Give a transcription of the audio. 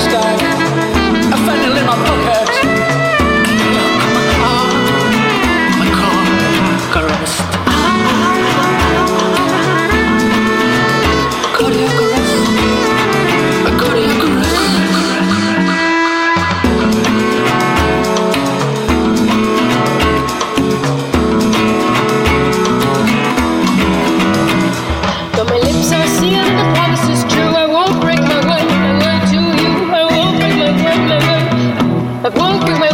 Stop. time. Thank you.